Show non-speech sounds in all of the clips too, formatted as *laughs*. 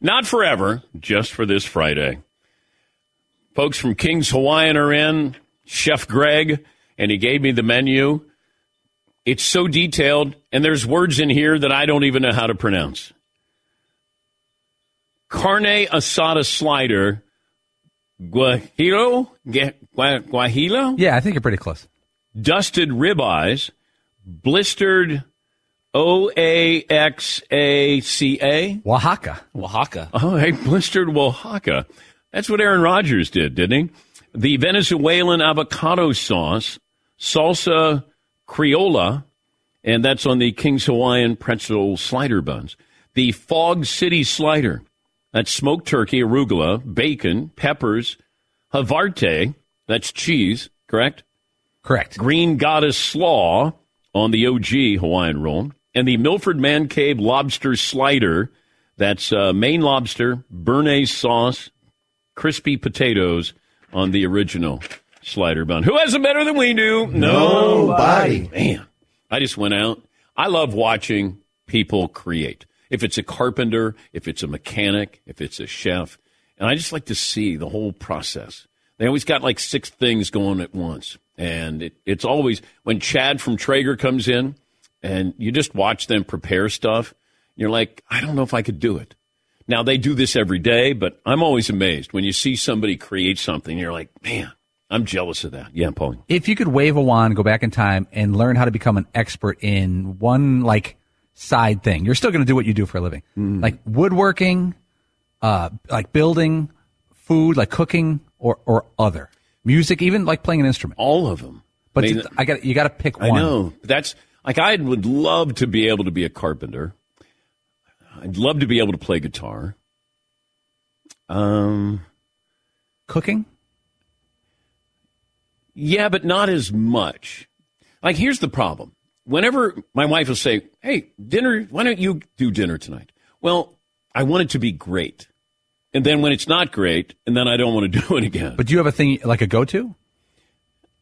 Not forever, just for this Friday. Folks from King's Hawaiian are in, Chef Greg, and he gave me the menu. It's so detailed, and there's words in here that I don't even know how to pronounce. Carne asada slider, guajillo, Gu- guajillo, Yeah, I think you're pretty close. dusted ribeyes, blistered O A X A C A. Oaxaca. Oaxaca. Oh, hey, blistered Oaxaca. That's what Aaron Rodgers did, didn't he? The Venezuelan avocado sauce, salsa criolla, and that's on the King's Hawaiian pretzel slider buns. The Fog City slider, that's smoked turkey, arugula, bacon, peppers, Havarti, that's cheese, correct? Correct. Green Goddess slaw on the OG Hawaiian roll, and the Milford Man Cave lobster slider. That's uh, Maine lobster, béarnaise sauce, crispy potatoes on the original slider bun. Who has it better than we do? Nobody. Man, I just went out. I love watching people create. If it's a carpenter, if it's a mechanic, if it's a chef, and I just like to see the whole process. They always got like six things going at once. And it, it's always when Chad from Traeger comes in and you just watch them prepare stuff, you're like, I don't know if I could do it. Now they do this every day, but I'm always amazed when you see somebody create something. You're like, man, I'm jealous of that. Yeah, Pauline. If you could wave a wand, go back in time, and learn how to become an expert in one like side thing, you're still going to do what you do for a living, Mm. like woodworking, uh, like building, food, like cooking, or or other music, even like playing an instrument. All of them. But I mean, I got you got to pick one. I know. That's like I would love to be able to be a carpenter. I'd love to be able to play guitar. Um, Cooking. yeah, but not as much. Like here's the problem. Whenever my wife will say, "Hey, dinner, why don't you do dinner tonight?" Well, I want it to be great. And then when it's not great, and then I don't want to *laughs* do it again. But do you have a thing like a go to?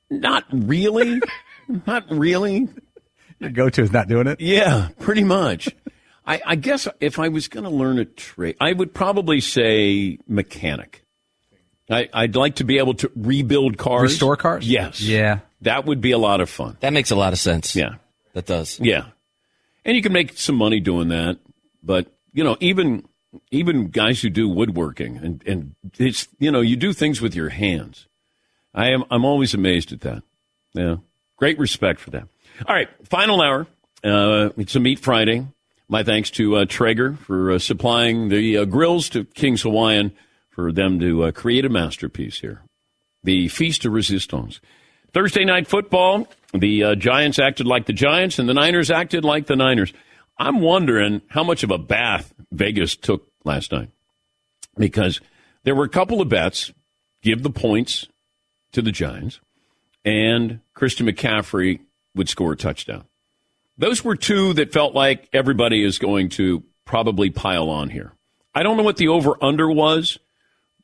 Not really. not really. Your go to is not doing it. Yeah, pretty much. *laughs* I, I guess if I was going to learn a trade, I would probably say mechanic. I, I'd like to be able to rebuild cars. Restore cars? Yes. Yeah. That would be a lot of fun. That makes a lot of sense. Yeah. That does. Yeah. and you can make some money doing that. But you know, even even guys who do woodworking and and it's you know you do things with your hands. I am I'm always amazed at that. Yeah, great respect for that. All right, final hour. Uh, it's a meat Friday. My thanks to uh, Traeger for uh, supplying the uh, grills to King's Hawaiian for them to uh, create a masterpiece here. The Feast of Resistance. Thursday night football, the uh, Giants acted like the Giants and the Niners acted like the Niners. I'm wondering how much of a bath Vegas took last night because there were a couple of bets give the points to the Giants and Christian McCaffrey would score a touchdown. Those were two that felt like everybody is going to probably pile on here. I don't know what the over under was.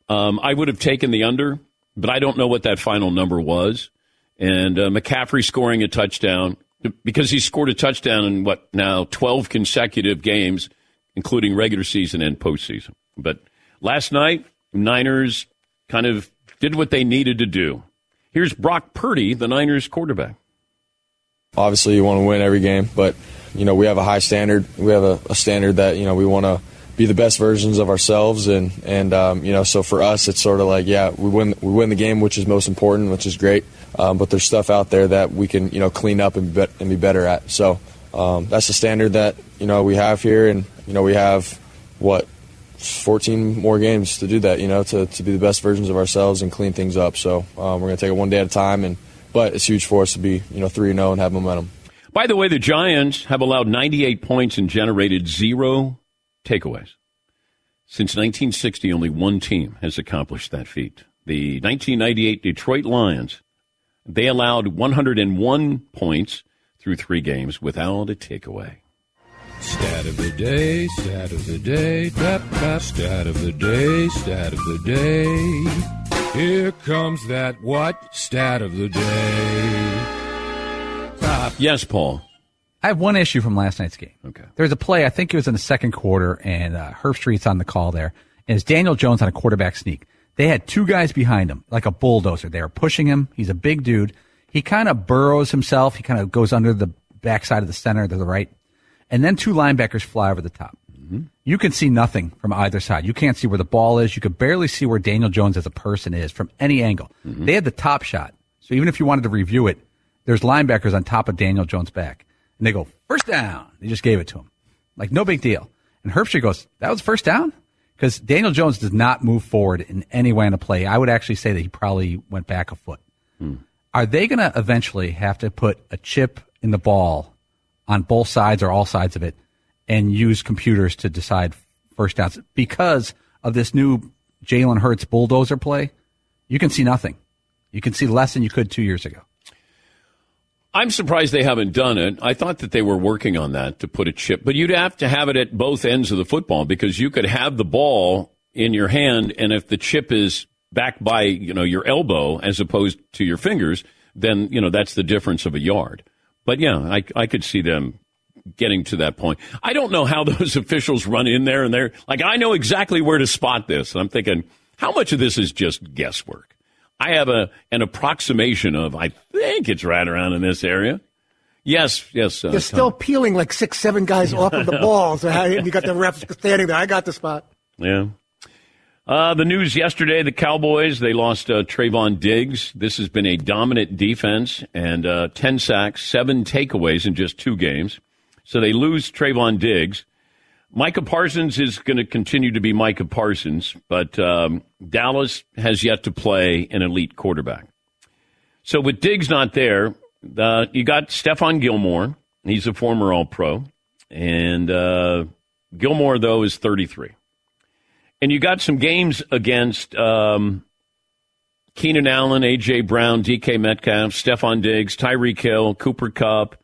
Um, I would have taken the under, but I don't know what that final number was. And uh, McCaffrey scoring a touchdown because he scored a touchdown in what now 12 consecutive games, including regular season and postseason. But last night, Niners kind of did what they needed to do. Here's Brock Purdy, the Niners quarterback. Obviously, you want to win every game, but you know we have a high standard. We have a, a standard that you know we want to be the best versions of ourselves, and and um, you know so for us it's sort of like yeah we win we win the game, which is most important, which is great. Um, but there's stuff out there that we can you know clean up and be, and be better at. So um, that's the standard that you know we have here, and you know we have what 14 more games to do that. You know to to be the best versions of ourselves and clean things up. So um, we're gonna take it one day at a time and but it's huge for us to be, you know, 3 and 0 and have momentum. By the way, the Giants have allowed 98 points and generated zero takeaways. Since 1960, only one team has accomplished that feat. The 1998 Detroit Lions, they allowed 101 points through three games without a takeaway. Stat of the day, stat of the day, tap, tap, stat of the day, stat of the day. Here comes that what? Stat of the day. Stop. Yes, Paul. I have one issue from last night's game. Okay. There's a play, I think it was in the second quarter, and uh, Herbstreit's on the call there, and it's Daniel Jones on a quarterback sneak. They had two guys behind him, like a bulldozer. They were pushing him. He's a big dude. He kind of burrows himself. He kind of goes under the backside of the center to the right. And then two linebackers fly over the top. You can see nothing from either side. You can't see where the ball is. You could barely see where Daniel Jones as a person is from any angle. Mm-hmm. They had the top shot. So even if you wanted to review it, there's linebackers on top of Daniel Jones' back. And they go, first down. They just gave it to him. Like, no big deal. And Herbstreit goes, that was first down? Because Daniel Jones does not move forward in any way in a play. I would actually say that he probably went back a foot. Hmm. Are they going to eventually have to put a chip in the ball on both sides or all sides of it and use computers to decide first downs because of this new Jalen Hurts bulldozer play. You can see nothing. You can see less than you could two years ago. I'm surprised they haven't done it. I thought that they were working on that to put a chip, but you'd have to have it at both ends of the football because you could have the ball in your hand, and if the chip is back by you know your elbow as opposed to your fingers, then you know that's the difference of a yard. But yeah, I I could see them getting to that point. I don't know how *laughs* those officials run in there and they're like, I know exactly where to spot this. And I'm thinking, how much of this is just guesswork? I have a an approximation of, I think it's right around in this area. Yes, yes. Uh, You're still peeling like six, seven guys off of the *laughs* ball. So how, you got the refs standing there. I got the spot. Yeah. Uh, the news yesterday, the Cowboys, they lost uh, Trevon Diggs. This has been a dominant defense and uh, 10 sacks, seven takeaways in just two games. So they lose Trevon Diggs. Micah Parsons is going to continue to be Micah Parsons, but um, Dallas has yet to play an elite quarterback. So with Diggs not there, uh, you got Stephon Gilmore. He's a former All Pro. And uh, Gilmore, though, is 33. And you got some games against um, Keenan Allen, A.J. Brown, D.K. Metcalf, Stefon Diggs, Tyreek Hill, Cooper Kupp,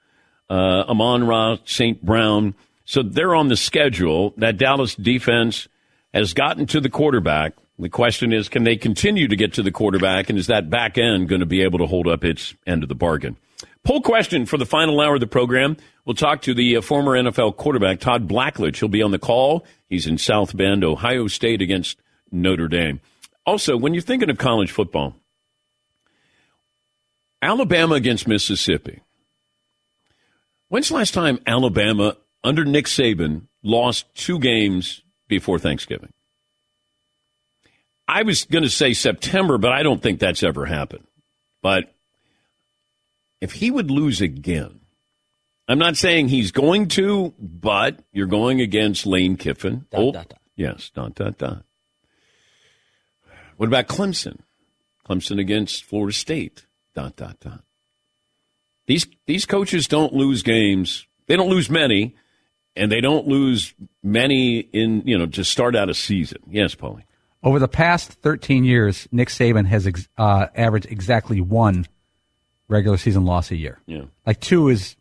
uh, Amon Ra, St. Brown. So they're on the schedule. That Dallas defense has gotten to the quarterback. The question is, can they continue to get to the quarterback, and is that back end going to be able to hold up its end of the bargain? Poll question for the final hour of the program. We'll talk to the uh, former NFL quarterback, Todd Blackledge. He'll be on the call. He's in South Bend, Ohio State against Notre Dame. Also, when you're thinking of college football, Alabama against Mississippi. When's the last time Alabama under Nick Saban, lost two games before Thanksgiving. I was going to say September, but I don't think that's ever happened. But if he would lose again, I'm not saying he's going to, but you're going against Lane Kiffin. Dot, Oh, dot, dot. Yes, dot, dot, dot. What about Clemson? Clemson against Florida State. Dot, dot, dot. These, these coaches don't lose games. They don't lose many, and they don't lose many in, you know, to start out a season. Yes, Paulie. Over the past 13 years, Nick Saban has ex- uh, averaged exactly one regular season loss a year. Yeah. Like two is,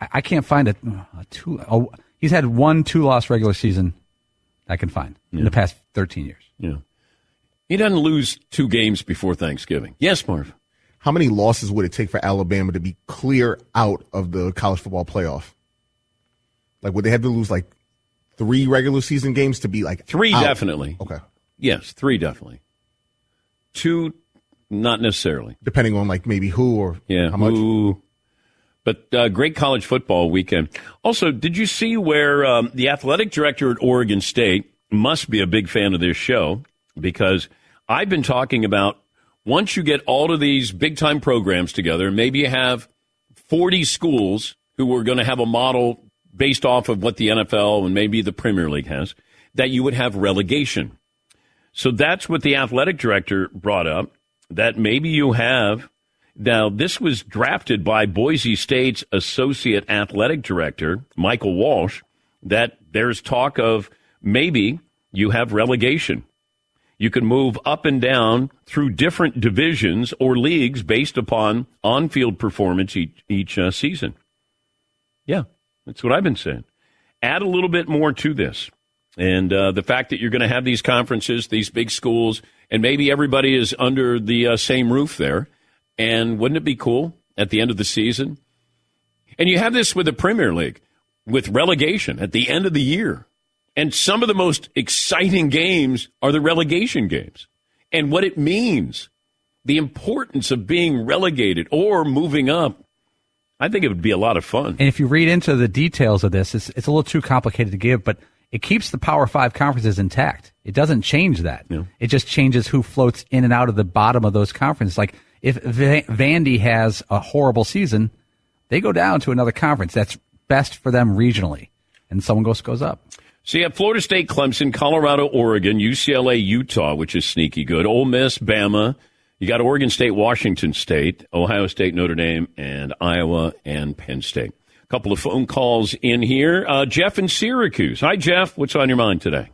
I, I can't find a, a two. Oh, he's had one two loss regular season I can find in the past 13 years. Yeah. He doesn't lose two games before Thanksgiving. Yes, Marv. How many losses would it take for Alabama to be clear out of the college football playoff? Like, would they have to lose like three regular season games to be like Three out? definitely. Okay, Yes, three definitely. Two, not necessarily. depending on like maybe who or Yeah. how much. Ooh. But uh, great college football weekend. Also, did you see where um, the athletic director at Oregon State must be a big fan of this show because I've been talking about once you get all of these big time programs together, maybe you have 40 schools who are going to have a model based off of what the NFL and maybe the Premier League has, that you would have relegation. So that's what the athletic director brought up that maybe you have. Now, this was drafted by Boise State's associate athletic director, Michael Walsh, that there's talk of maybe you have relegation. You can move up and down through different divisions or leagues based upon on field performance each, each uh, season. Yeah, that's what I've been saying. Add a little bit more to this. And uh, the fact that you're going to have these conferences, these big schools, and maybe everybody is under the uh, same roof there. And wouldn't it be cool at the end of the season? And you have this with the Premier League, with relegation at the end of the year. And some of the most exciting games are the relegation games. And what it means, the importance of being relegated or moving up. I think it would be a lot of fun. And if you read into the details of this, it's, it's a little too complicated to give, but it keeps the Power Five conferences intact. It doesn't change that. It just changes who floats in and out of the bottom of those conferences. Like if Va- Vandy has a horrible season, they go down to another conference that's best for them regionally, and someone goes goes up. So you have Florida State, Clemson, Colorado, Oregon, UCLA, Utah, which is sneaky good, Ole Miss, Bama. You got Oregon State, Washington State, Ohio State, Notre Dame, and Iowa and Penn State. A couple of phone calls in here. Uh, Jeff in Syracuse. Hi, Jeff. What's on your mind today?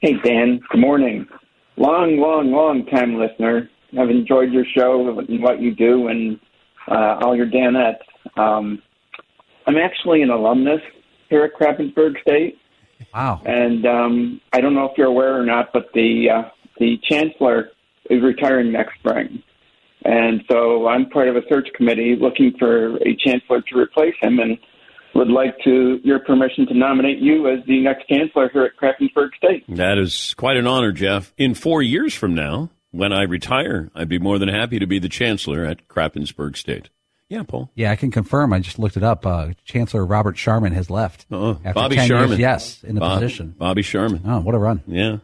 Hey, Dan. Good morning. Long, long, long time listener. I've enjoyed your show and what you do and uh, all your Danettes. Um, I'm actually an alumnus here at Krappensburg State. Wow. And um, I don't know if you're aware or not, but the uh, the chancellor is retiring next spring. And so I'm part of a search committee looking for a chancellor to replace him and would like to your permission to nominate you as the next chancellor here at Krappensburg State. That is quite an honor, Jeff. In four years from now, when I retire, I'd be more than happy to be the chancellor at Krappensburg State. Yeah, Paul. Yeah, I can confirm. I just looked it up. Uh, Chancellor Robert Sharman has left. Oh, after Bobby 10 years, yes, in the Bob- position. Bobby Sharman. Oh, what a run! Yeah,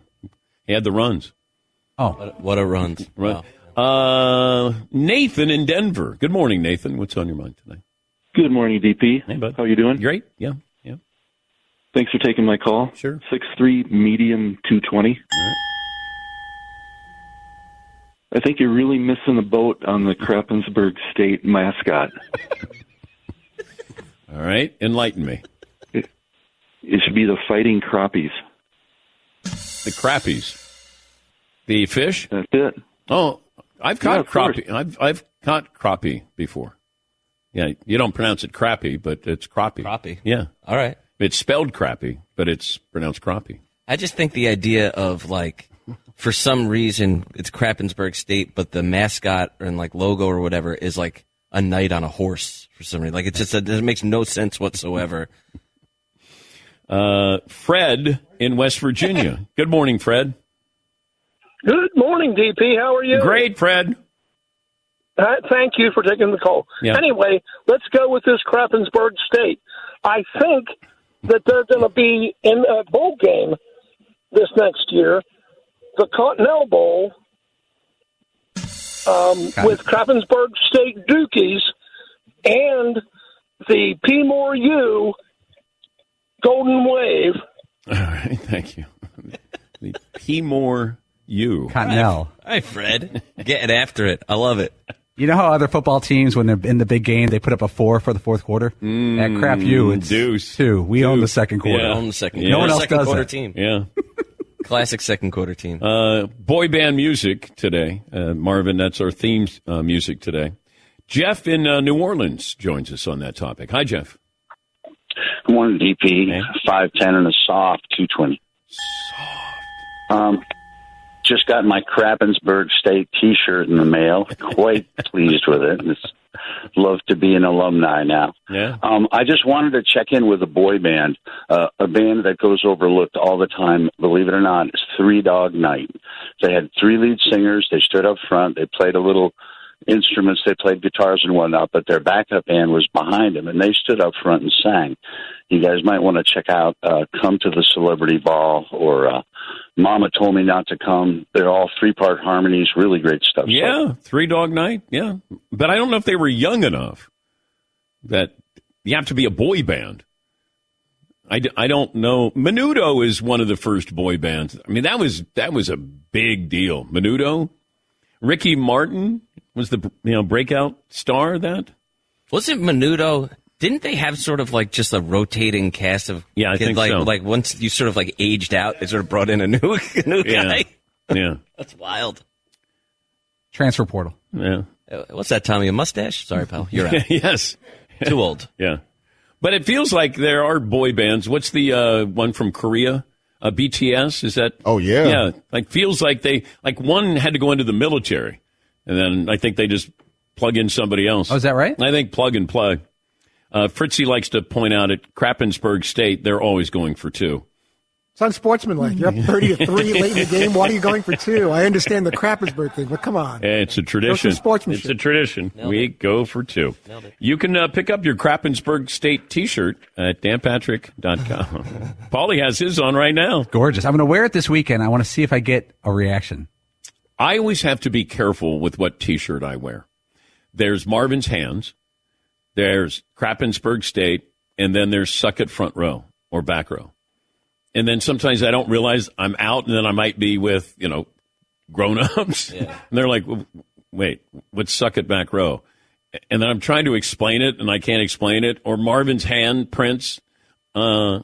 he had the runs. Oh, What a run. Right. Uh, Nathan in Denver. Good morning, Nathan. What's on your mind today? Good morning, DP. Hey, bud. How you doing? Great. Yeah. Yeah. Thanks for taking my call. Sure. Six three medium two twenty. I think you're really missing the boat on the Krappensburg State mascot. *laughs* All right. Enlighten me. It should be the Fighting Crappies. The crappies. The fish? That's it. Oh, I've caught of course. crappie. I've I've caught crappie before. Yeah, you don't pronounce it crappie, but it's crappie. Crappie. Yeah. All right. It's spelled crappie, but it's pronounced crappie. I just think the idea of like, for some reason, it's Krappensburg State, but the mascot and like logo or whatever is like a knight on a horse for some reason. Like it just it makes no sense whatsoever. Uh, Fred in West Virginia. *laughs* Good morning, Fred. Good morning, DP. How are you? Great, Fred. Uh, thank you for taking the call. Yeah. Anyway, let's go with this Krappensburg State. I think that they're going to be in a bowl game this next year, the Continental Bowl, um, with Krappensburg State Dukies and the P. Moore U Golden Wave. All right, *laughs* thank you. The P. Moore U. Cottonelle. Hi, Fred. Getting after it. I love it. You know how other football teams, when they're in the big game, they put up a four for the fourth quarter? At crap you, it's deuce. two. We own the second quarter. Yeah, own the second. No one else second does quarter that. team. Yeah. Classic second quarter team. Uh, boy band music today. Uh, Marvin, that's our theme uh, music today. Jeff in uh, New Orleans joins us on that topic. Hi, Jeff. Good morning, DP. Five ten and a soft two twenty. Um, just got my Krappensburg State T-shirt in the mail. Quite pleased with it. It's love to be an alumni now. Yeah. Um, I just wanted to check in with a boy band, uh, a band that goes overlooked all the time. Believe it or not, it's Three Dog Night. They had three lead singers. They stood up front. They played a little instruments. They played guitars and whatnot, but their backup band was behind them, and they stood up front and sang. You guys might want to check out uh, "Come to the Celebrity Ball" or uh, "Mama Told Me Not to Come." They're all three-part harmonies. Really great stuff. So Yeah, Three Dog Night. Yeah, but I don't know if they were young enough that you have to be a boy band. I, d- I don't know. Menudo is one of the first boy bands. I mean, that was that was a big deal. Menudo, Ricky Martin was the you know breakout star. of That Wasn't Menudo? Didn't they have sort of like just a rotating cast of? Yeah, I kids? think like so. like once you sort of like aged out, they sort of brought in a new a *laughs* new Yeah. guy. *laughs* yeah That's wild. Transfer portal. yeah Uh, What's that, Tommy? A mustache? Sorry, pal. You're *laughs* out. yes Too old. yeah. But it feels like there are boy bands. What's the uh, one from Korea? Uh, BTS is that? Oh yeah, Yeah, like feels like they like one had to go into the military, and then I think they just plug in somebody else. Oh, is that right? I think plug and plug. Uh, Fritzy likes to point out at Krappensburg State, they're always going for two. It's unsportsmanlike. You're up *laughs* 30 to 3 late in the game. Why are you going for two? I understand the Krappensburg thing, but come on. It's a tradition. Show some sportsmanship. It's a tradition. we go for two. You can uh, pick up your Krappensburg State T-shirt at danpatrick.com. *laughs* Paulie has his on right now. Gorgeous. I'm going to wear it this weekend. I want to see if I get a reaction. I always have to be careful with what T-shirt I wear. There's Marvin's Hands, there's Krappensburg State, and then there's Suck It Front Row or Back Row. And then sometimes I don't realize I'm out, and then I might be with you know grown-ups, *laughs* and they're like, "Wait, what's Suck It Back Row?" And then I'm trying to explain it, and I can't explain it. Or Marvin's hand prints, uh,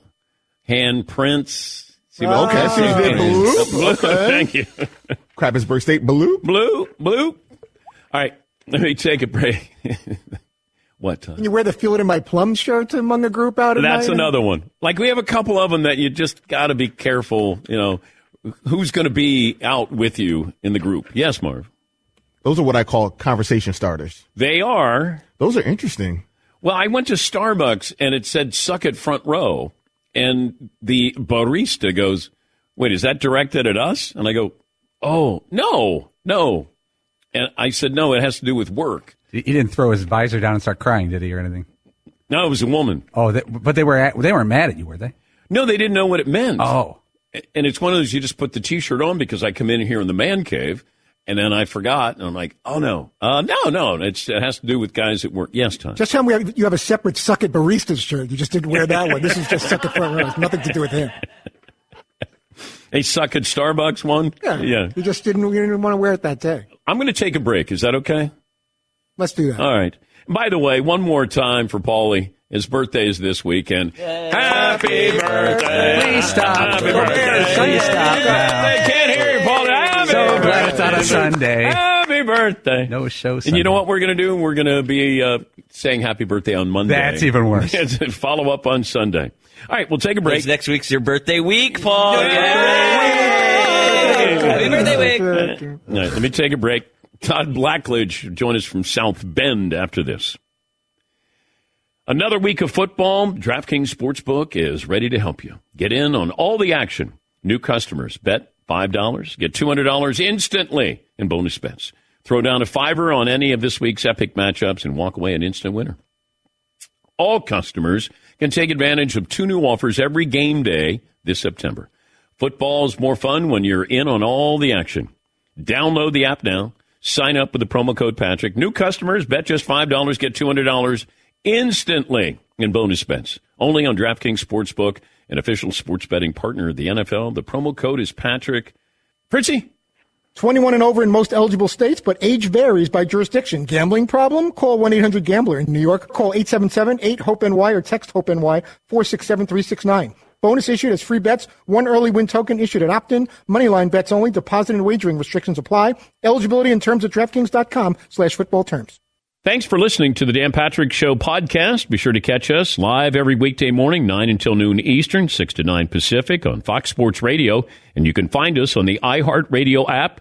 hand prints. See what- Okay, so *laughs* you did blue. Okay. Thank you. Krappensburg State blue. Blue, blue. All right, let me take a break. *laughs* what? Tom? Can you wear the Feel It in My Plum shirt among a group out at That's night? another one. Like we have a couple of them that you just got to be careful. You know, who's going to be out with you in the group? Yes, Marv. Those are what I call conversation starters. They are. Those are interesting. Well, I went to Starbucks and it said "suck it front row," and the barista goes, "Wait, is that directed at us?" And I go, "Oh, no, no." And I said, "No, it has to do with work." He he didn't throw his visor down and start crying, did he, or anything? No, it was a woman. Oh, they, but they were at, they weren't mad at you, were they? No, they didn't know what it meant. Oh. And it's one of those you just put the T-shirt on because I come in here in the man cave, and then I forgot, and I'm like, oh no, uh, no, no, it's, it has to do with guys at work. Yes, Tom. Just tell me you have a separate Suck It Baristas shirt. You just didn't wear that one. This is just Suck It Front Row. It's nothing to do with him. They suck at Starbucks one. Yeah. yeah. You just didn't, you didn't want to wear it that day. I'm going to take a break. Is that okay? Let's do that. All right. By the way, one more time for Paulie. His birthday is this weekend. Happy birthday! Please stop. Happy Go birthday! Please stop now. They can't hear you, Paulie. Happy So birthday! glad it's on a Sunday. Happy birthday! No show. And you know what we're going to do? We're going to be uh, saying happy birthday on Monday. That's even worse. *laughs* Follow up on Sunday. All right, we'll take a break. It's next week's your birthday week, Paul. Yay! Happy birthday week. All right, let me take a break. Todd Blackledge join us from South Bend after this. Another week of football. DraftKings Sportsbook is ready to help you. Get in on all the action. New customers bet $5, get $200 instantly in bonus bets. Throw down a fiver on any of this week's epic matchups and walk away an instant winner. All customers can take advantage of two new offers every game day this September. Football's more fun when you're in on all the action. Download the app now. Sign up with the promo code Patrick. New customers bet just $5, get $200 instantly in bonus bets. Only on DraftKings Sportsbook, an official sports betting partner of the NFL. The promo code is Patrick. Fritzy? 21 and over in most eligible states, but age varies by jurisdiction. Gambling problem? Call 1-800-GAMBLER. In New York, call 877-8-HOPE-NY or text HOPE-NY 467-369. Bonus issued as free bets. One early win token issued at opt-in. Moneyline bets only. Deposit and wagering restrictions apply. Eligibility in terms at DraftKings.com slash football terms. Thanks for listening to the Dan Patrick Show podcast. Be sure to catch us live every weekday morning, 9 until noon Eastern, 6 to 9 Pacific on Fox Sports Radio. And you can find us on the iHeartRadio app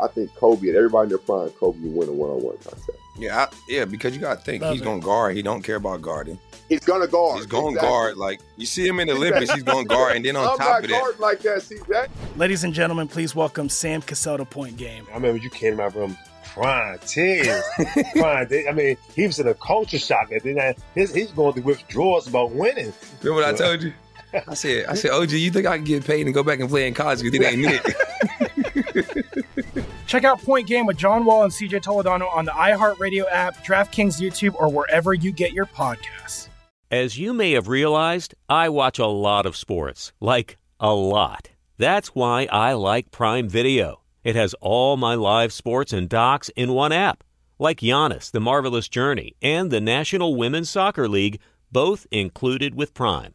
I think Kobe and everybody in their prime, Kobe would win a one on one contest. Yeah, I, yeah, because you got to think Love he's going to guard. He don't care about guarding. He's gonna guard. He's going to Exactly. guard. Like you see him in the Olympics, he's going to guard, and then on I'm top not of that, like that, CJ. Ladies and gentlemen, please welcome Sam Cassell to Point Game. I remember you came to my room crying, tears, *laughs* crying. They- I mean, he was in a culture shock. And then his, he's going through withdrawals about winning. remember what I told you? I said, I said, OG, you think I can get paid and go back and play in college? Because it ain't *laughs* it. Check out Point Game with John Wall and CJ Toledano on the iHeartRadio app, DraftKings YouTube, or wherever you get your podcasts. As you may have realized, I watch a lot of sports. Like, a lot. That's why I like Prime Video. It has all my live sports and docs in one app. Like Giannis, The Marvelous Journey, and the National Women's Soccer League, both included with Prime.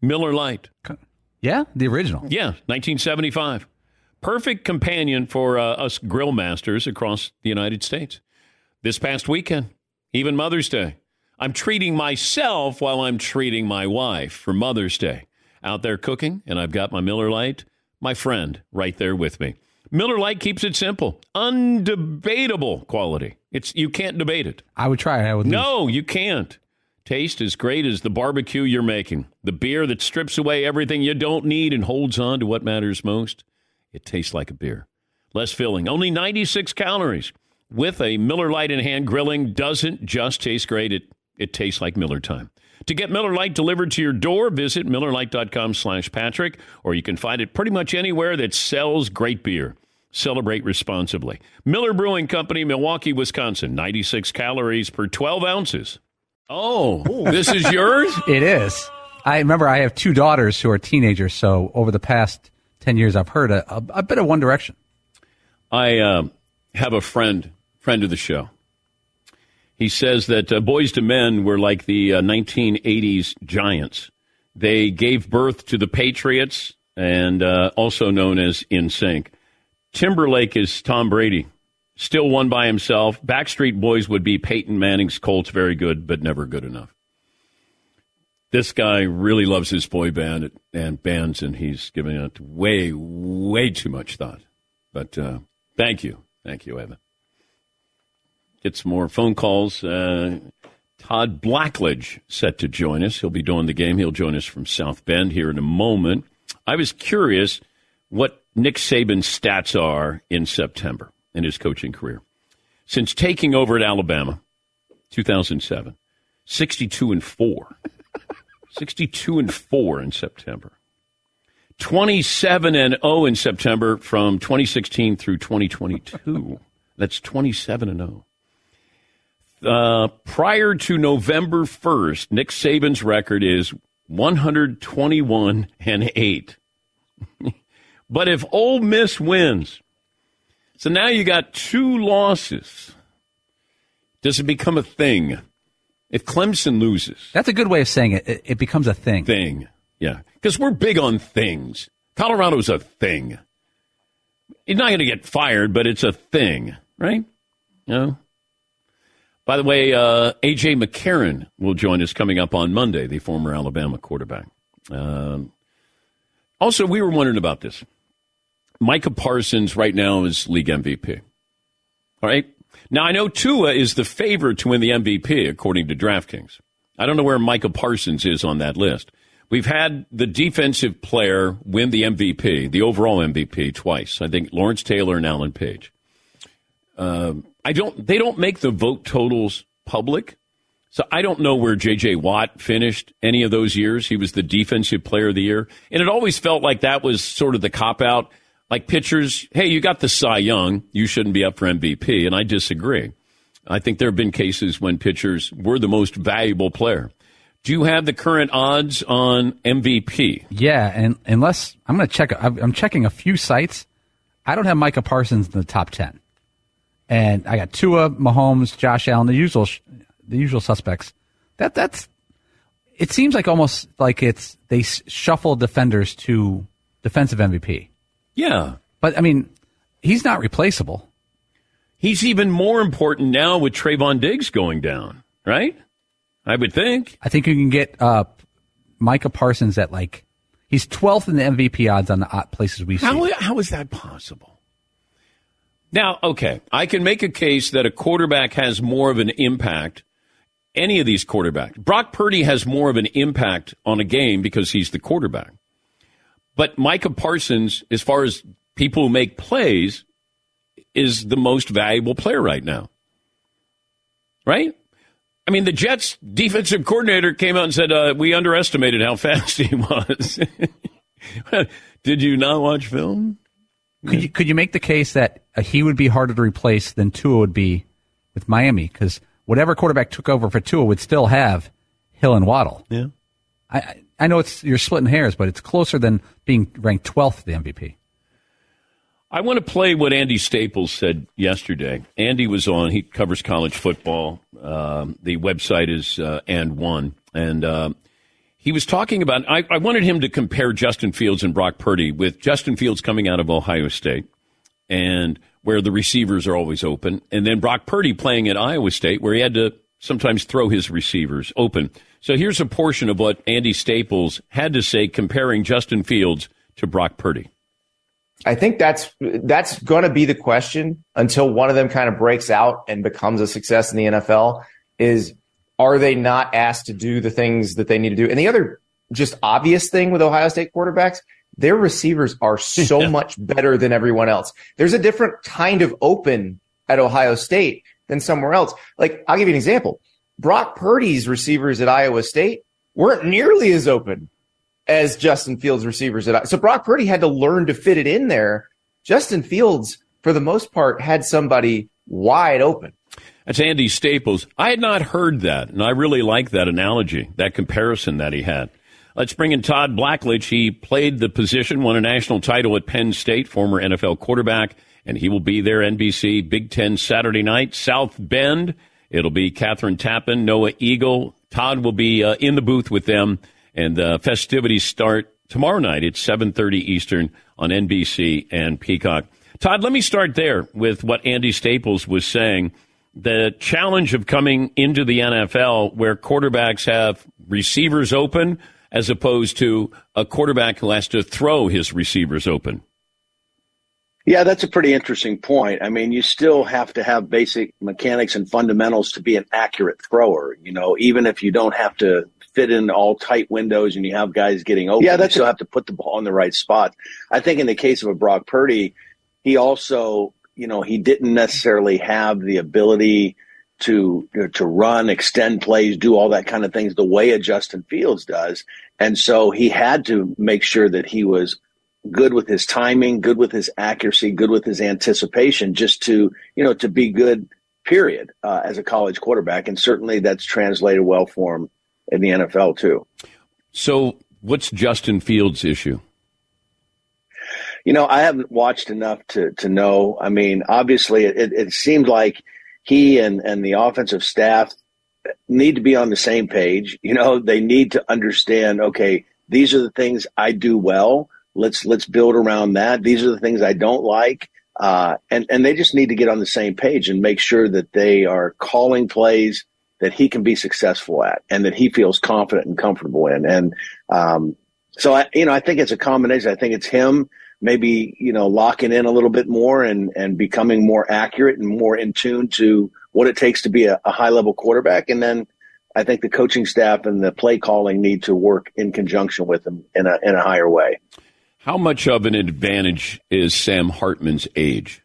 Miller Lite. Yeah, the original. Yeah, 1975. Perfect companion for uh, us grill masters across the United States. This past weekend, even Mother's Day, I'm treating myself while I'm treating my wife for Mother's Day. Out there cooking, and I've got my Miller Lite, my friend, right there with me. Miller Light keeps it simple, undebatable quality. It's you can't debate it. I would try it. I would lose. No, you can't. Taste as great as the barbecue you're making. The beer that strips away everything you don't need and holds on to what matters most. It tastes like a beer. Less filling, only 96 calories. With a Miller Lite in hand, grilling doesn't just taste great, it, it tastes like Miller time. To get Miller Lite delivered to your door, visit MillerLite.com slash Patrick, or you can find it pretty much anywhere that sells great beer. Celebrate responsibly. Miller Brewing Company, Milwaukee, Wisconsin. 96 calories per 12 ounces. Oh, this is yours? *laughs* It is. I remember I have two daughters who are teenagers, so over the past 10 years, I've heard a, a, a bit of One Direction. I uh, have a friend, friend of the show. He says that uh, Boyz II Men were like the uh, 1980s Giants. They gave birth to the Patriots and uh, also known as NSYNC. Timberlake is Tom Brady, still won by himself. Backstreet Boys would be Peyton Manning's Colts, very good, but never good enough. This guy really loves his boy band and bands, and he's giving it way, way too much thought. But uh, thank you. Thank you, Evan. Get some more phone calls. Uh, Todd Blackledge set to join us. He'll be doing the game. He'll join us from South Bend here in a moment. I was curious what Nick Saban's stats are in September in his coaching career. Since taking over at Alabama, 2007, 62 and 4. *laughs* 62 and 4 in September. 27 and 0 in September from 2016 through 2022. *laughs* That's 27 and 0. Uh, prior to November 1st, Nick Saban's record is 121 and 8. *laughs* but if Ole Miss wins, so now you got two losses. Does it become a thing? If Clemson loses, That's a good way of saying it. It, it becomes a thing. thing. Yeah. Because we're big on things. Colorado's a thing. He's not going to get fired, but it's a thing, right? No. By the way, uh, A.J. McCarron will join us coming up on Monday, the former Alabama quarterback. Um, also, we were wondering about this. Micah Parsons right now is league MVP. All right. Now, I know Tua is the favorite to win the MVP according to DraftKings. I don't know where Micah Parsons is on that list. We've had the defensive player win the MVP, the overall MVP, twice. I think Lawrence Taylor and Alan Page. Um, I don't. They don't make the vote totals public, so I don't know where J.J. Watt finished any of those years. He was the defensive player of the year, and it always felt like that was sort of the cop out. Like pitchers, hey, you got the Cy Young, you shouldn't be up for MVP, and I disagree. I think there have been cases when pitchers were the most valuable player. Do you have the current odds on MVP? Yeah, and unless I'm going to check, I'm checking a few sites. I don't have Micah Parsons in the top ten, and I got Tua, Mahomes, Josh Allen, the usual, the usual suspects. That that's. It seems like almost like it's they shuffle defenders to defensive MVP. Yeah, but I mean, he's not replaceable. He's even more important now with Trevon Diggs going down, right? I would think. I think you can get uh, Micah Parsons at like he's 12th in the MVP odds on the odd places we see. How, how is that possible? Now, okay, I can make a case that a quarterback has more of an impact. Any of these quarterbacks. Brock Purdy has more of an impact on a game because he's the quarterback. But Micah Parsons, as far as people who make plays, is the most valuable player right now. Right? I mean, the Jets defensive coordinator came out and said, uh, we underestimated how *laughs* fast he was. *laughs* Did you not watch film? Could you could you make the case that uh, he would be harder to replace than Tua would be with Miami? Because whatever quarterback took over for Tua would still have Hill and Waddle. Yeah. I I- I know it's you're splitting hairs, but it's closer than being ranked 12th the MVP. I want to play what Andy Staples said yesterday. Andy was on. He covers college football. Um, the website is uh, and one, and uh, he was talking about. I, I wanted him to compare Justin Fields and Brock Purdy with Justin Fields coming out of Ohio State, and where the receivers are always open, and then Brock Purdy playing at Iowa State, where he had to sometimes throw his receivers open. So here's a portion of what Andy Staples had to say comparing Justin Fields to Brock Purdy. I think that's that's going to be the question until one of them kind of breaks out and becomes a success in the NFL. Is are they not asked to do the things that they need to do? And the other just obvious thing with Ohio State quarterbacks, their receivers are so *laughs* much better than everyone else. There's a different kind of open at Ohio State than somewhere else. Like I'll give you an example. Brock Purdy's receivers at Iowa State weren't nearly as open as Justin Fields receivers at so Brock Purdy had to learn to fit it in there. Justin Fields, for the most part, had somebody wide open. That's Andy Staples. I had not heard that, and I really like that analogy, that comparison that he had. Let's bring in Todd Blackledge. He played the position, won a national title at Penn State, former NFL quarterback, and he will be there NBC Big Ten Saturday night, South Bend. It'll be Kathryn Tappen, Noah Eagle. Todd will be uh, in the booth with them, and uh, festivities start tomorrow night at 7.30 Eastern on NBC and Peacock. Todd, let me start there with what Andy Staples was saying. The challenge of coming into the NFL where quarterbacks have receivers open as opposed to a quarterback who has to throw his receivers open. Yeah, that's a pretty interesting point. I mean, you still have to have basic mechanics and fundamentals to be an accurate thrower. You know, even if you don't have to fit in all tight windows and you have guys getting open, Yeah, you that's still a- have to put the ball in the right spot. I think in the case of a Brock Purdy, he also, you know, he didn't necessarily have the ability to you know, to run, extend plays, do all that kind of things the way a Justin Fields does, and so he had to make sure that he was good with his timing, good with his accuracy, good with his anticipation, just to you know to be good period, uh, as a college quarterback, and certainly that's translated well for him in the NFL too. So, what's Justin Fields' issue? You know, I haven't watched enough to to know. I mean, obviously, it, it seemed like he and and the offensive staff need to be on the same page. You know, they need to understand. Okay, these are the things I do well. Let's let's build around that. These are the things I don't like. Uh, and and they just need to get on the same page and make sure that they are calling plays that he can be successful at and that he feels confident and comfortable in. And um, so I, you know, I think it's a combination. I think it's him maybe you know locking in a little bit more and and becoming more accurate and more in tune to what it takes to be a, a high level quarterback, and then. I think the coaching staff and the play calling need to work in conjunction with him in a in a higher way. How much of an advantage is Sam Hartman's age?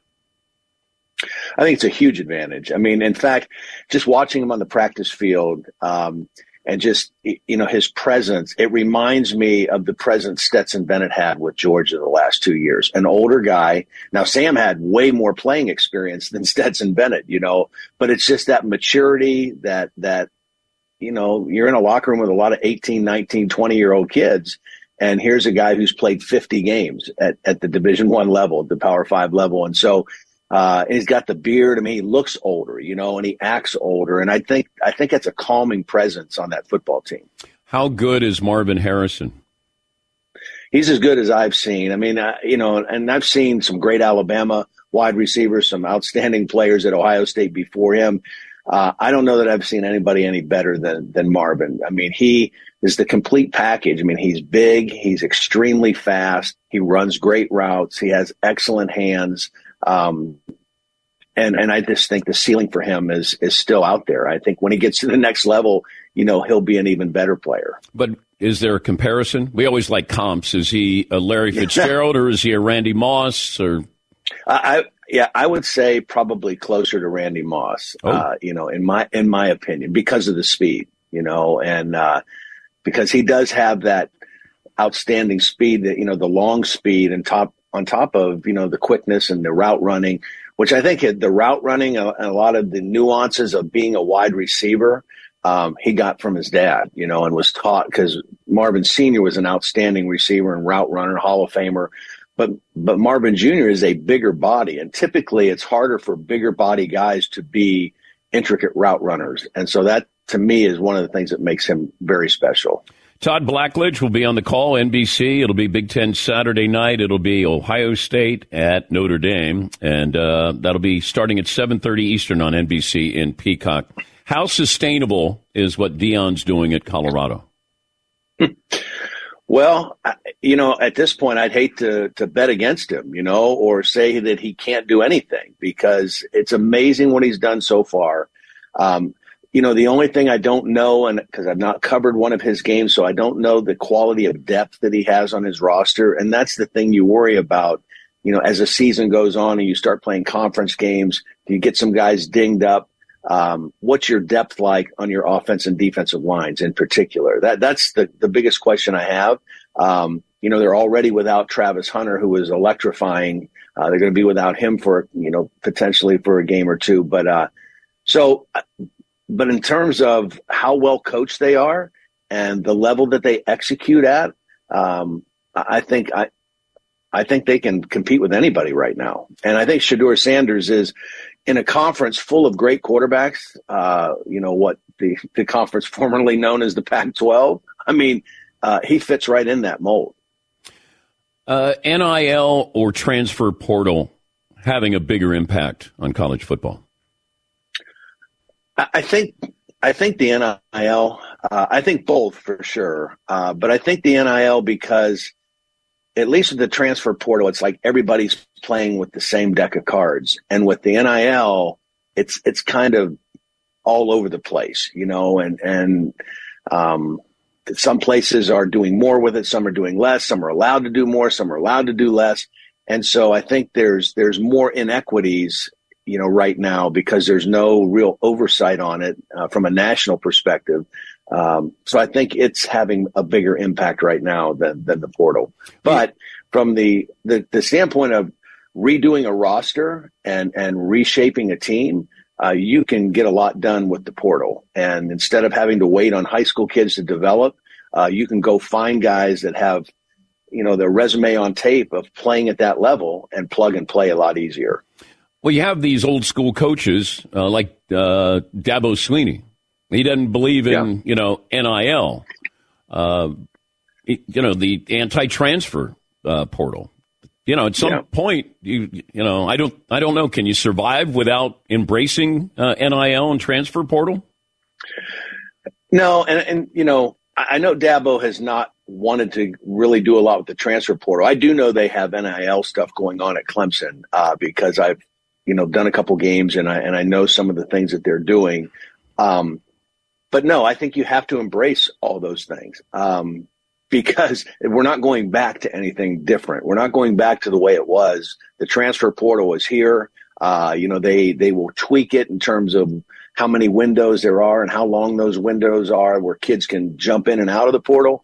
I think it's a huge advantage. I mean, in fact, just watching him on the practice field um, and just you know his presence, it reminds me of the presence Stetson Bennett had with Georgia the last two years. An older guy. Now Sam had way more playing experience than *laughs* Stetson Bennett, you know, but it's just that maturity that that you know you're in a locker room with a lot of 18, 19, 20 year old kids and here's a guy who's played 50 games at, at the division one level the power five level and so uh, and he's got the beard. I mean, he looks older, you know, and he acts older. And I think I think that's a calming presence on that football team. How good is Marvin Harrison? He's as good as I've seen. I mean, uh, you know, and I've seen some great Alabama wide receivers, some outstanding players at Ohio State before him. Uh, I don't know that I've seen anybody any better than than Marvin. I mean, he is the complete package. I mean, he's big, he's extremely fast, he runs great routes, he has excellent hands. Um, and and I just think the ceiling for him is is still out there. I think when he gets to the next level, you know, he'll be an even better player. But is there a comparison? We always like comps. Is he a Larry *laughs* Fitzgerald or is he a Randy Moss or? I, yeah, I would say probably closer to Randy Moss. Oh. Uh, you know, in my in my opinion, because of the speed, you know, and uh, because he does have that outstanding speed, that you know, the long speed and top on top of you know the quickness and the route running, which I think the route running and a lot of the nuances of being a wide receiver. Um, he got from his dad, you know, and was taught because Marvin Sr. was an outstanding receiver and route runner, Hall of Famer. But but Marvin Jr. is a bigger body, and typically it's harder for bigger body guys to be intricate route runners, and so that to me is one of the things that makes him very special. Todd Blackledge will be on the call, NBC. It'll be Big Ten Saturday night. It'll be Ohio State at Notre Dame, and uh, that'll be starting at 7.30 Eastern on NBC in Peacock. How sustainable is what Dion's doing at Colorado? *laughs* Well, you know, at this point, I'd hate to to bet against him, you know, or say that he can't do anything because it's amazing what he's done so far. Um, you know, the only thing I don't know, and because I've not covered one of his games, so I don't know the quality of depth that he has on his roster. And that's the thing you worry about, you know, as the season goes on and you start playing conference games, you get some guys dinged up? Um, what's your depth like on your offense and defensive lines in particular? That that's the, the biggest question I have. Um, you know, they're already without Travis Hunter, who is electrifying. Uh, they're going to be without him for, you know, potentially for a game or two. But, uh, so but in terms of how well coached they are and the level that they execute at, um, I think I, I think they can compete with anybody right now. And I think Shedeur Sanders is in a conference full of great quarterbacks. Uh, you know what the the conference *laughs* formerly known as the Pac-12. I mean, uh, he fits right in that mold. Uh, NIL or transfer portal having a bigger impact on college football. I think I think the NIL. Uh, I think both for sure, uh, but I think the NIL because at least with the transfer portal, it's like everybody's playing with the same deck of cards, and with the NIL, it's it's kind of all over the place, you know, and and um, some places are doing more with it, some are doing less, some are allowed to do more, some are allowed to do less, and so I think there's there's more inequities you know, right now because there's no real oversight on it uh, from a national perspective. Um, so I think it's having a bigger impact right now than, than the portal. But from the, the, the standpoint of redoing a roster and, and reshaping a team, uh, you can get a lot done with the portal. And instead of having to wait on high school kids to develop, uh, you can go find guys that have, you know, their resume on tape of playing at that level and plug and play a lot easier. Well, you have these old school coaches uh, like uh, Dabo Sweeney. He doesn't believe in Yeah. you know NIL, uh, you know the anti-transfer uh, portal. You know, at some Yeah. point, you you know, I don't I don't know. Can you survive without embracing uh, NIL and transfer portal? No, and and you know, I I know Dabo has not wanted to really do a lot with the transfer portal. I do know they have NIL stuff going on at Clemson uh, because I've you know done a couple games and I and I know some of the things that they're doing. Um, but no, I think you have to embrace all those things um, because we're not going back to anything different. We're not going back to the way it was. The transfer portal is here. Uh, you know, they they will tweak it in terms of how many windows there are and how long those windows are where kids can jump in and out of the portal.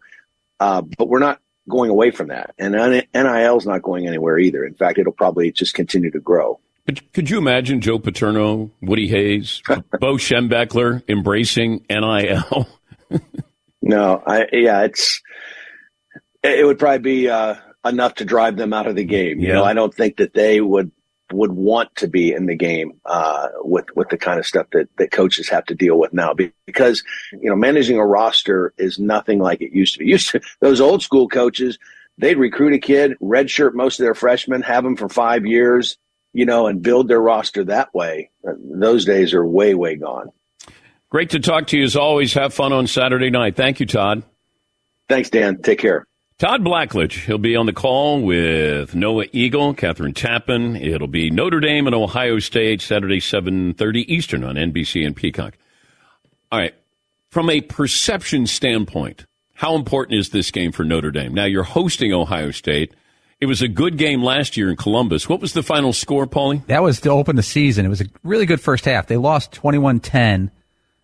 Uh, but we're not going away from that. And NIL is not going anywhere either. In fact, it'll probably just continue to grow. Could, could you imagine Joe Paterno, Woody Hayes, *laughs* Bo Schembechler embracing NIL? *laughs* No, I yeah, it's it would probably be uh, enough to drive them out of the game. You Yeah. know, I don't think that they would would want to be in the game uh, with with the kind of stuff that that coaches have to deal with now. Because you know, managing a roster is nothing like it used to be. *laughs* Used to those old school coaches, they'd recruit a kid, redshirt most of their freshmen, have them for five years, you know, and build their roster that way. Uh, Those days are way way gone. Great to talk to you as always. Have fun on Saturday night. Thank you, Todd. Thanks, Dan. Take care. Todd Blackledge. He'll be on the call with Noah Eagle, Catherine Tappan. It'll be Notre Dame and Ohio State Saturday, 7.30 Eastern on NBC and Peacock. All right. From a perception standpoint, how important is this game for Notre Dame? Now, you're hosting Ohio State. It was a good game last year in Columbus. What was the final score, Paulie? That was to open the season. It was a really good first half. They lost 21-10,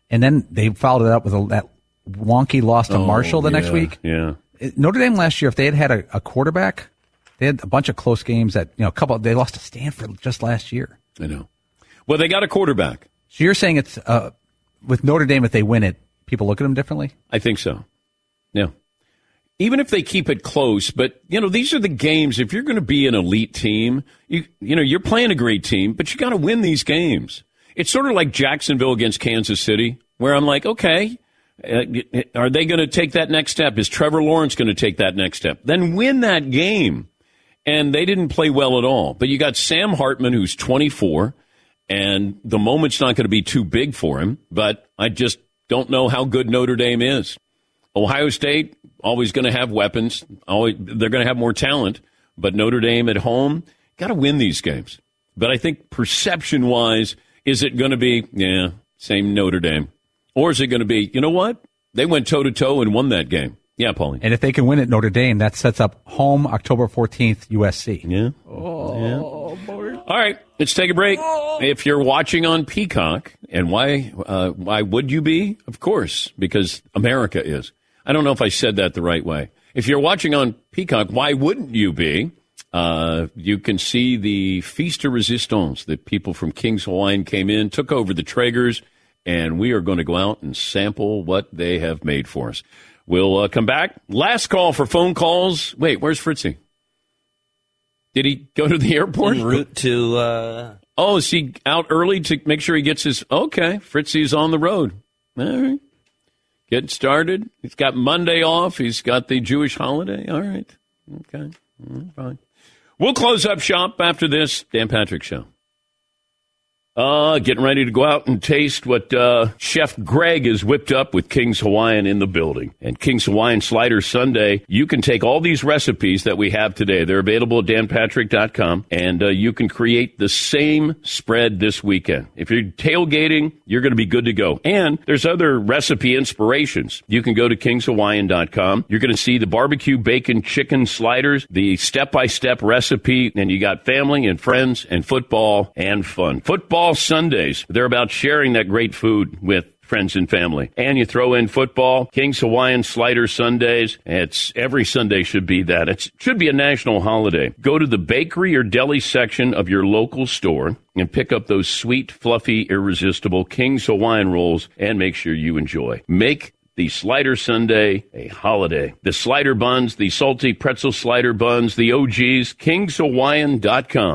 and then they followed it up with a, that wonky loss to Oh, Marshall the next week. Yeah. Notre Dame last year, if they had had a, a quarterback, they had a bunch of close games that, you know, a couple, they lost to Stanford just last year. I know. Well, they got a quarterback. So you're saying it's, uh, with Notre Dame, if they win it, people look at them differently? I think so. Yeah. Even if they keep it close, but you know, these are the games. If you're going to be an elite team, you you know, you're playing a great team, but you got to win these games. It's sort of like Jacksonville against Kansas City, where I'm like, okay, uh, are they going to take that next step? Is Trevor Lawrence going to take that next step? Then win that game. And they didn't play well at all. But you got Sam Hartman, who's 24, and the moment's not going to be too big for him. But I just don't know how good Notre Dame is. Ohio State always going to have weapons. Always, they're going to have more talent. But Notre Dame at home got to win these games. But I think perception wise, is it going to be yeah same Notre Dame, or is it going to be you know what they went toe to toe and won that game? Yeah, Pauline. And if they can win at Notre Dame, that sets up home October 14th, USC. Yeah. Oh, All right, let's take a break. If you're watching on Peacock, and why uh, why would you be? Of course, because America is. I don't know if I said that the right way. If you're watching on Peacock, why wouldn't you be? Uh, you can see the Feast de Resistance. The people from King's Hawaiian came in, took over the Traegers, and we are going to go out and sample what they have made for us. We'll uh, come back. Last call for phone calls. Wait, where's Fritzy? Did he go to the airport? En route to. Uh... Oh, is he out early to make sure he gets his? Okay, Fritzy's on the road. All right, getting started. He's got Monday off. He's got the Jewish holiday. All right, okay, Mm, fine. We'll close up shop after this. Dan Patrick Show. Uh, getting ready to go out and taste what uh, Chef Greg has whipped up with King's Hawaiian in the building. And King's Hawaiian Slider Sunday, you can take all these recipes that we have today. They're available at danpatrick.com, and uh, you can create the same spread this weekend. If you're tailgating, you're going to be good to go. And there's other recipe inspirations. You can go to kingshawaiian.com. You're going to see the barbecue bacon chicken sliders, the step-by-step recipe, and you got family and friends and football and fun. Football Sundays, they're about sharing that great food with friends and family. And you throw in football, King's Hawaiian Slider Sundays. It's every Sunday should be that. It should be a national holiday. Go to the bakery or deli section of your local store and pick up those sweet, fluffy, irresistible King's Hawaiian rolls and make sure you enjoy. Make the Slider Sunday a holiday. The slider buns, the salty pretzel slider buns, the OGs, kingshawaiian.com.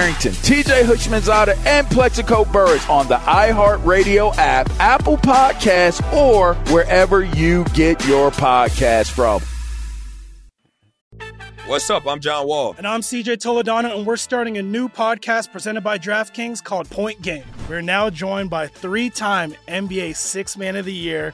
TJ Hushmanzada, and Plexico Burris on the iHeartRadio app, Apple Podcasts, or wherever you get your podcast from. What's up? I'm John Wall. And I'm CJ Toledano, and we're starting a new podcast presented by DraftKings called Point Game. We're now joined by three time NBA Six Man of the Year,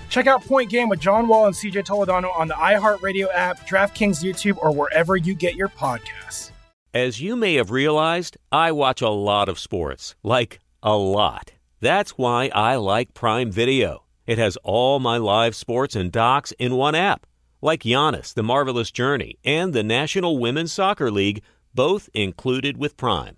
Check out Point Game with John Wall and CJ Toledano on the iHeartRadio app, DraftKings YouTube, or wherever you get your podcasts. As you may have realized, I watch a lot of sports. Like, a lot. That's why I like Prime Video. It has all my live sports and docs in one app. Like Giannis, The Marvelous Journey, and the National Women's Soccer League, both included with Prime.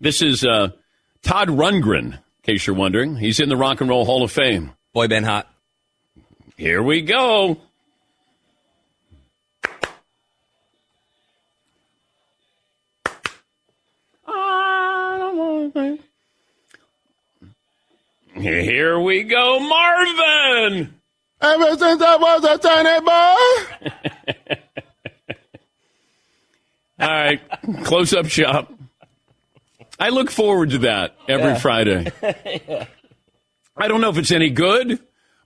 This is uh, Todd Rundgren, in case you're wondering. He's in the Rock and Roll Hall of Fame. Boy, Ben Hot. Here we go. Here we go, Marvin. Ever since I was a tiny boy. *laughs* All right, close up shop. I look forward to that every Yeah. Friday. *laughs* I don't know if it's any good,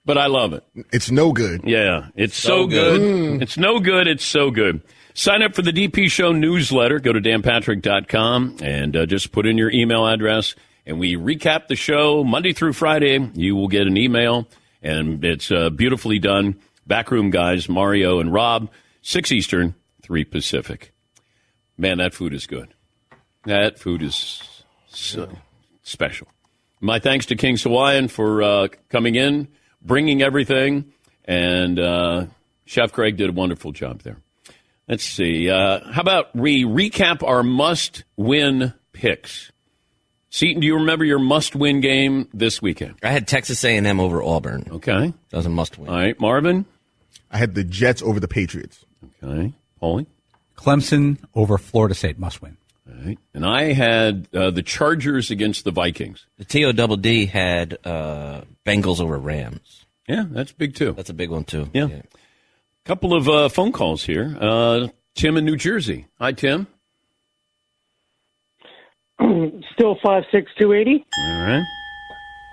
but I love it. It's no good. Yeah, it's so, So good. good. Mm. It's no good. It's so good. Sign up for the DP Show newsletter. Go to danpatrick.com and uh, just put in your email address, and we recap the show Monday through Friday. You will get an email, and it's uh, beautifully done. Backroom guys, Mario and Rob, 6 Eastern, 3 Pacific. Man, that food is good. That food is so special. My thanks to King Hawaiian for uh, coming in, bringing everything, and uh, Chef Craig did a wonderful job there. Let's see. Uh, how about we recap our must-win picks? Seton, do you remember your must-win game this weekend? I had Texas A&M over Auburn. Okay, that was a must-win. All right, Marvin. I had the Jets over the Patriots. Okay, Paulie. Clemson over Florida State must win. All right, and I had uh, the Chargers against the Vikings. The TO Double D had uh, Bengals over Rams. Yeah, that's big too. That's a big one too. Yeah. Couple of uh, phone calls here. Uh, Tim in New Jersey. Hi, Tim. *clears throat* Still five six two eighty. All right.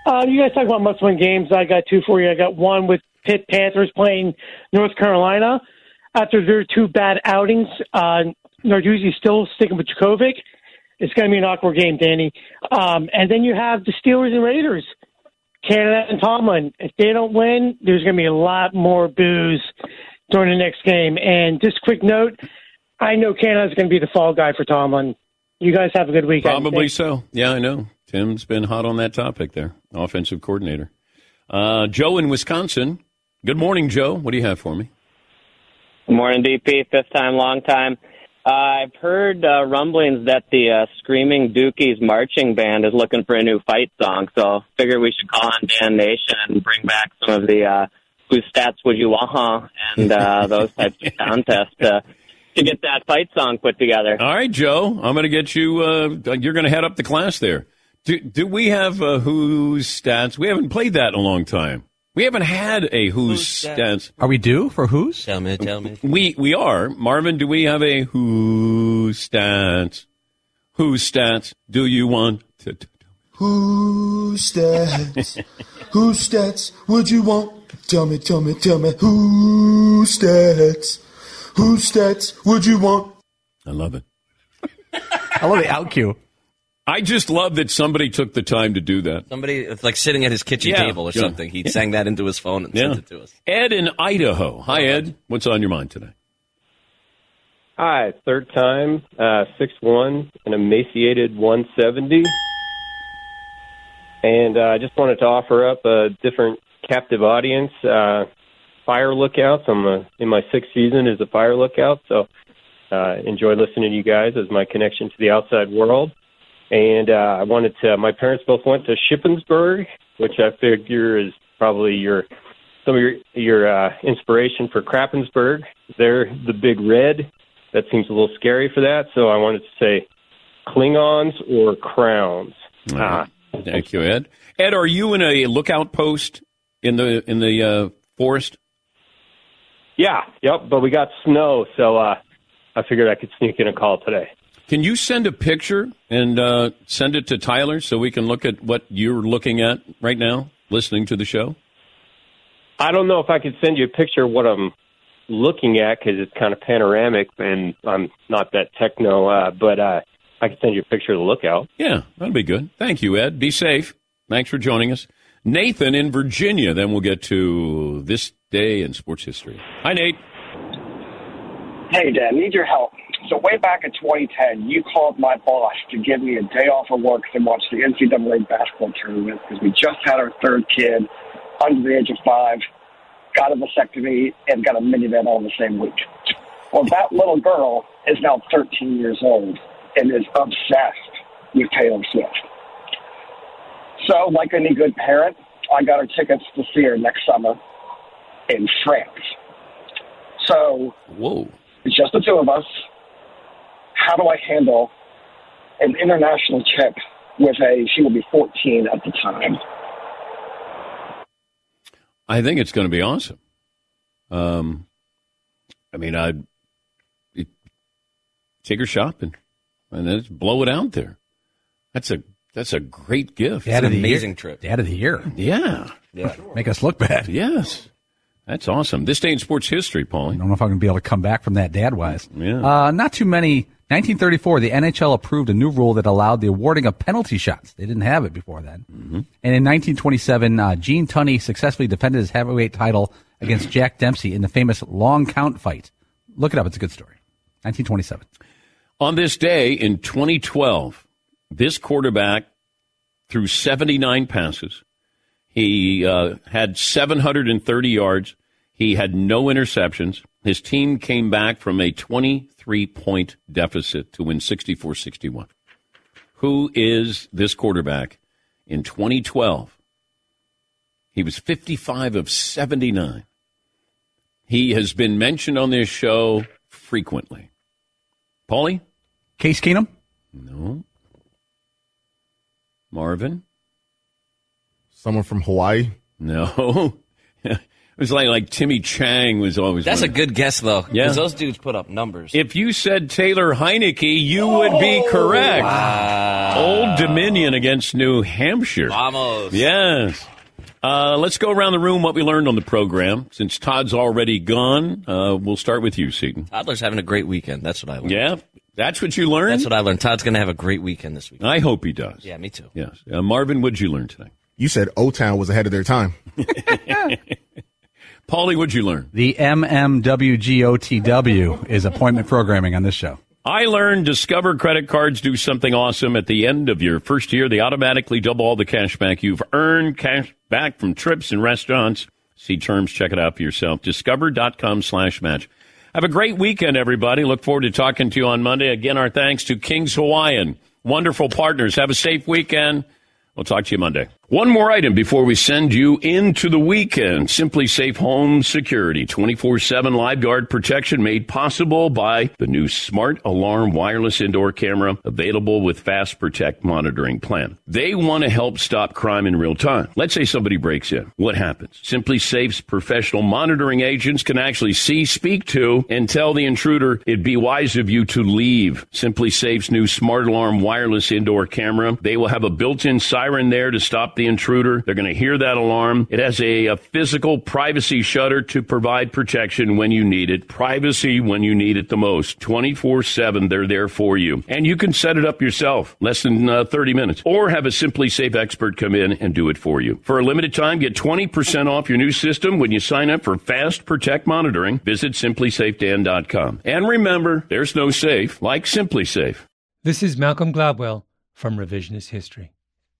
Uh, you guys talk about must-win games. I got two for you. I got one with Pitt Panthers playing North Carolina after their two bad outings. Uh, Narduzzi's still sticking with Djokovic. It's going to be an awkward game, Danny. Um, and then you have the Steelers and Raiders, Canada and Tomlin. If they don't win, there's going to be a lot more booze during the next game. And just quick note, I know Canada's going to be the fall guy for Tomlin. You guys have a good weekend. Probably so. Yeah, I know. Tim's been hot on that topic there, offensive coordinator. Uh, Joe in Wisconsin. Good morning, Joe. What do you have for me? Good morning, DP. Fifth time, long time. Uh, I've heard uh, rumblings that the uh, Screaming Dookies marching band is looking for a new fight song, so figure we should call on Dan Nation and bring back some of the uh, whose stats would you want huh? and uh, *laughs* those types of contests to, to get that fight song put together. All right, Joe. I'm going to get you. Uh, you're going to head up the class there. Do, do we have uh, who's stats? We haven't played that in a long time. We haven't had a who's, stats. Are we due for who's? Tell me, tell me. We we are. Marvin, do we have a who's stats? Who's stats do you want to? to Who's stats? Who stats would you want? Tell me, tell me, tell me. Who's stats? Who's stats would you want? I love it. I love the out cue. I just love that somebody took the time to do that. Somebody like sitting at his kitchen Yeah, table or yeah. something. He Yeah. sang that into his phone and Yeah. sent it to us. Ed in Idaho. Hi, Ed. What's on your mind today? Hi, third time, uh, six one, an emaciated one seventy, and uh, I just wanted to offer up a different captive audience. Uh, fire lookouts. I'm uh in my sixth season as a fire lookout, so uh, enjoy listening to you guys as my connection to the outside world. And uh, I wanted to. My parents both went to Shippensburg, which I figure is probably your some of your your uh, inspiration for Krappensburg. They're the big red. That seems a little scary for that. So I wanted to say Klingons or crowns. Ah, Thank you, Ed. Ed, are you in a lookout post in the in the uh, forest? yeah, yep. But we got snow, so uh, I figured I could sneak in a call today. Can you send a picture and uh, send it to Tyler so we can look at what you're looking at right now, listening to the show? I don't know if I could send you a picture of what I'm looking at because it's kind of panoramic and I'm not that techno. Uh, but uh, I can send you a picture of the lookout. Yeah, that'd be good. Thank you, Ed. Be safe. Thanks for joining us. Nathan in Virginia. Then we'll get to this day in sports history. Hi, Nate. Hey, Dad, need your help. So way back in 2010, you called my boss to give me a day off of work to watch the NCAA basketball tournament because we just had our third kid under the age of five, got a vasectomy, and got a minivan all in the same week. Well, that little girl is now 13 years old and is obsessed with Taylor Swift. So, like any good parent, I got her tickets to see her next summer in France. So, whoa, it's just the two of us. How do I handle an international trip with a? She will be 14 at the time. I think it's going to be awesome. Um, I mean, I'd it- take her shopping and then blow it out there. That's a that's a great gift. Dad of the year. Dad of the year. Yeah. Yeah. Make us look bad. Yes. That's awesome. This day in sports history, Paulie. I don't know if I'm going to be able to come back from that dad wise. Yeah. Uh, not too many. 1934, the NHL approved a new rule that allowed the awarding of penalty shots. They didn't have it before then. Mm-hmm. And in 1927, uh, Gene Tunney successfully defended his heavyweight title against Jack Dempsey in the famous long count fight. Look it up. It's a good story. 1927. On this day in 2012, this quarterback threw 79 passes. He uh, had 730 yards. He had no interceptions. His team came back from a 23 point deficit to win 64 61. Who is this quarterback in 2012? He was 55 of 79. He has been mentioned on this show frequently. Paulie? Case Keenum? No. Marvin? Someone from Hawaii? No. *laughs* it was like like Timmy Chang was always. That's one a good guess, though. Yeah. those dudes put up numbers. If you said Taylor Heineke, you would be correct. Wow. Old Dominion against New Hampshire. Vamos. Yes. Uh, let's go around the room what we learned on the program. Since Todd's already gone, uh, we'll start with you, Seaton. Toddler's having a great weekend. That's what I learned. Yeah, that's what you learned. That's what I learned. Todd's going to have a great weekend this week. I hope he does. Yeah, me too. Yes. Uh, Marvin, what'd you learn today? You said O Town was ahead of their time. *laughs* Paulie, what'd you learn? The MMWGOTW is appointment programming on this show. I learned Discover credit cards do something awesome. At the end of your first year, they automatically double all the cash back you've earned cash back from trips and restaurants. See terms, check it out for yourself. Discover.com slash match. Have a great weekend, everybody. Look forward to talking to you on Monday. Again, our thanks to Kings Hawaiian. Wonderful partners. Have a safe weekend. We'll talk to you Monday. One more item before we send you into the weekend. Simply Safe Home Security. 24-7 live guard protection made possible by the new Smart Alarm wireless indoor camera available with Fast Protect monitoring plan. They want to help stop crime in real time. Let's say somebody breaks in. What happens? Simply Safe's professional monitoring agents can actually see, speak to, and tell the intruder it'd be wise of you to leave. Simply Safe's new Smart Alarm wireless indoor camera. They will have a built-in siren there to stop the intruder. They're going to hear that alarm. It has a, a physical privacy shutter to provide protection when you need it. Privacy when you need it the most. 24-7, they're there for you. And you can set it up yourself. Less than uh, 30 minutes. Or have a Simply Safe expert come in and do it for you. For a limited time, get 20% off your new system when you sign up for Fast Protect monitoring. Visit simplysafedan.com. And remember, there's no safe like Simply Safe. This is Malcolm Gladwell from Revisionist History.